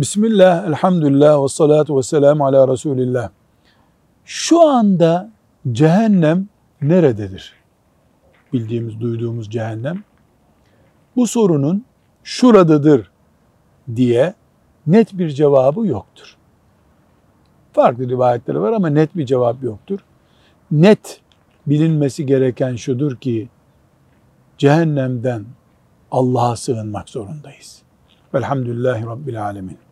Bismillah, elhamdülillah ve salatu ve selamu ala Resulillah. Şu anda cehennem nerededir? Bildiğimiz, duyduğumuz cehennem. Bu sorunun şuradadır diye net bir cevabı yoktur. Farklı rivayetleri var ama net bir cevap yoktur. Net bilinmesi gereken şudur ki cehennemden Allah'a sığınmak zorundayız. Velhamdülillahi Rabbil Alemin.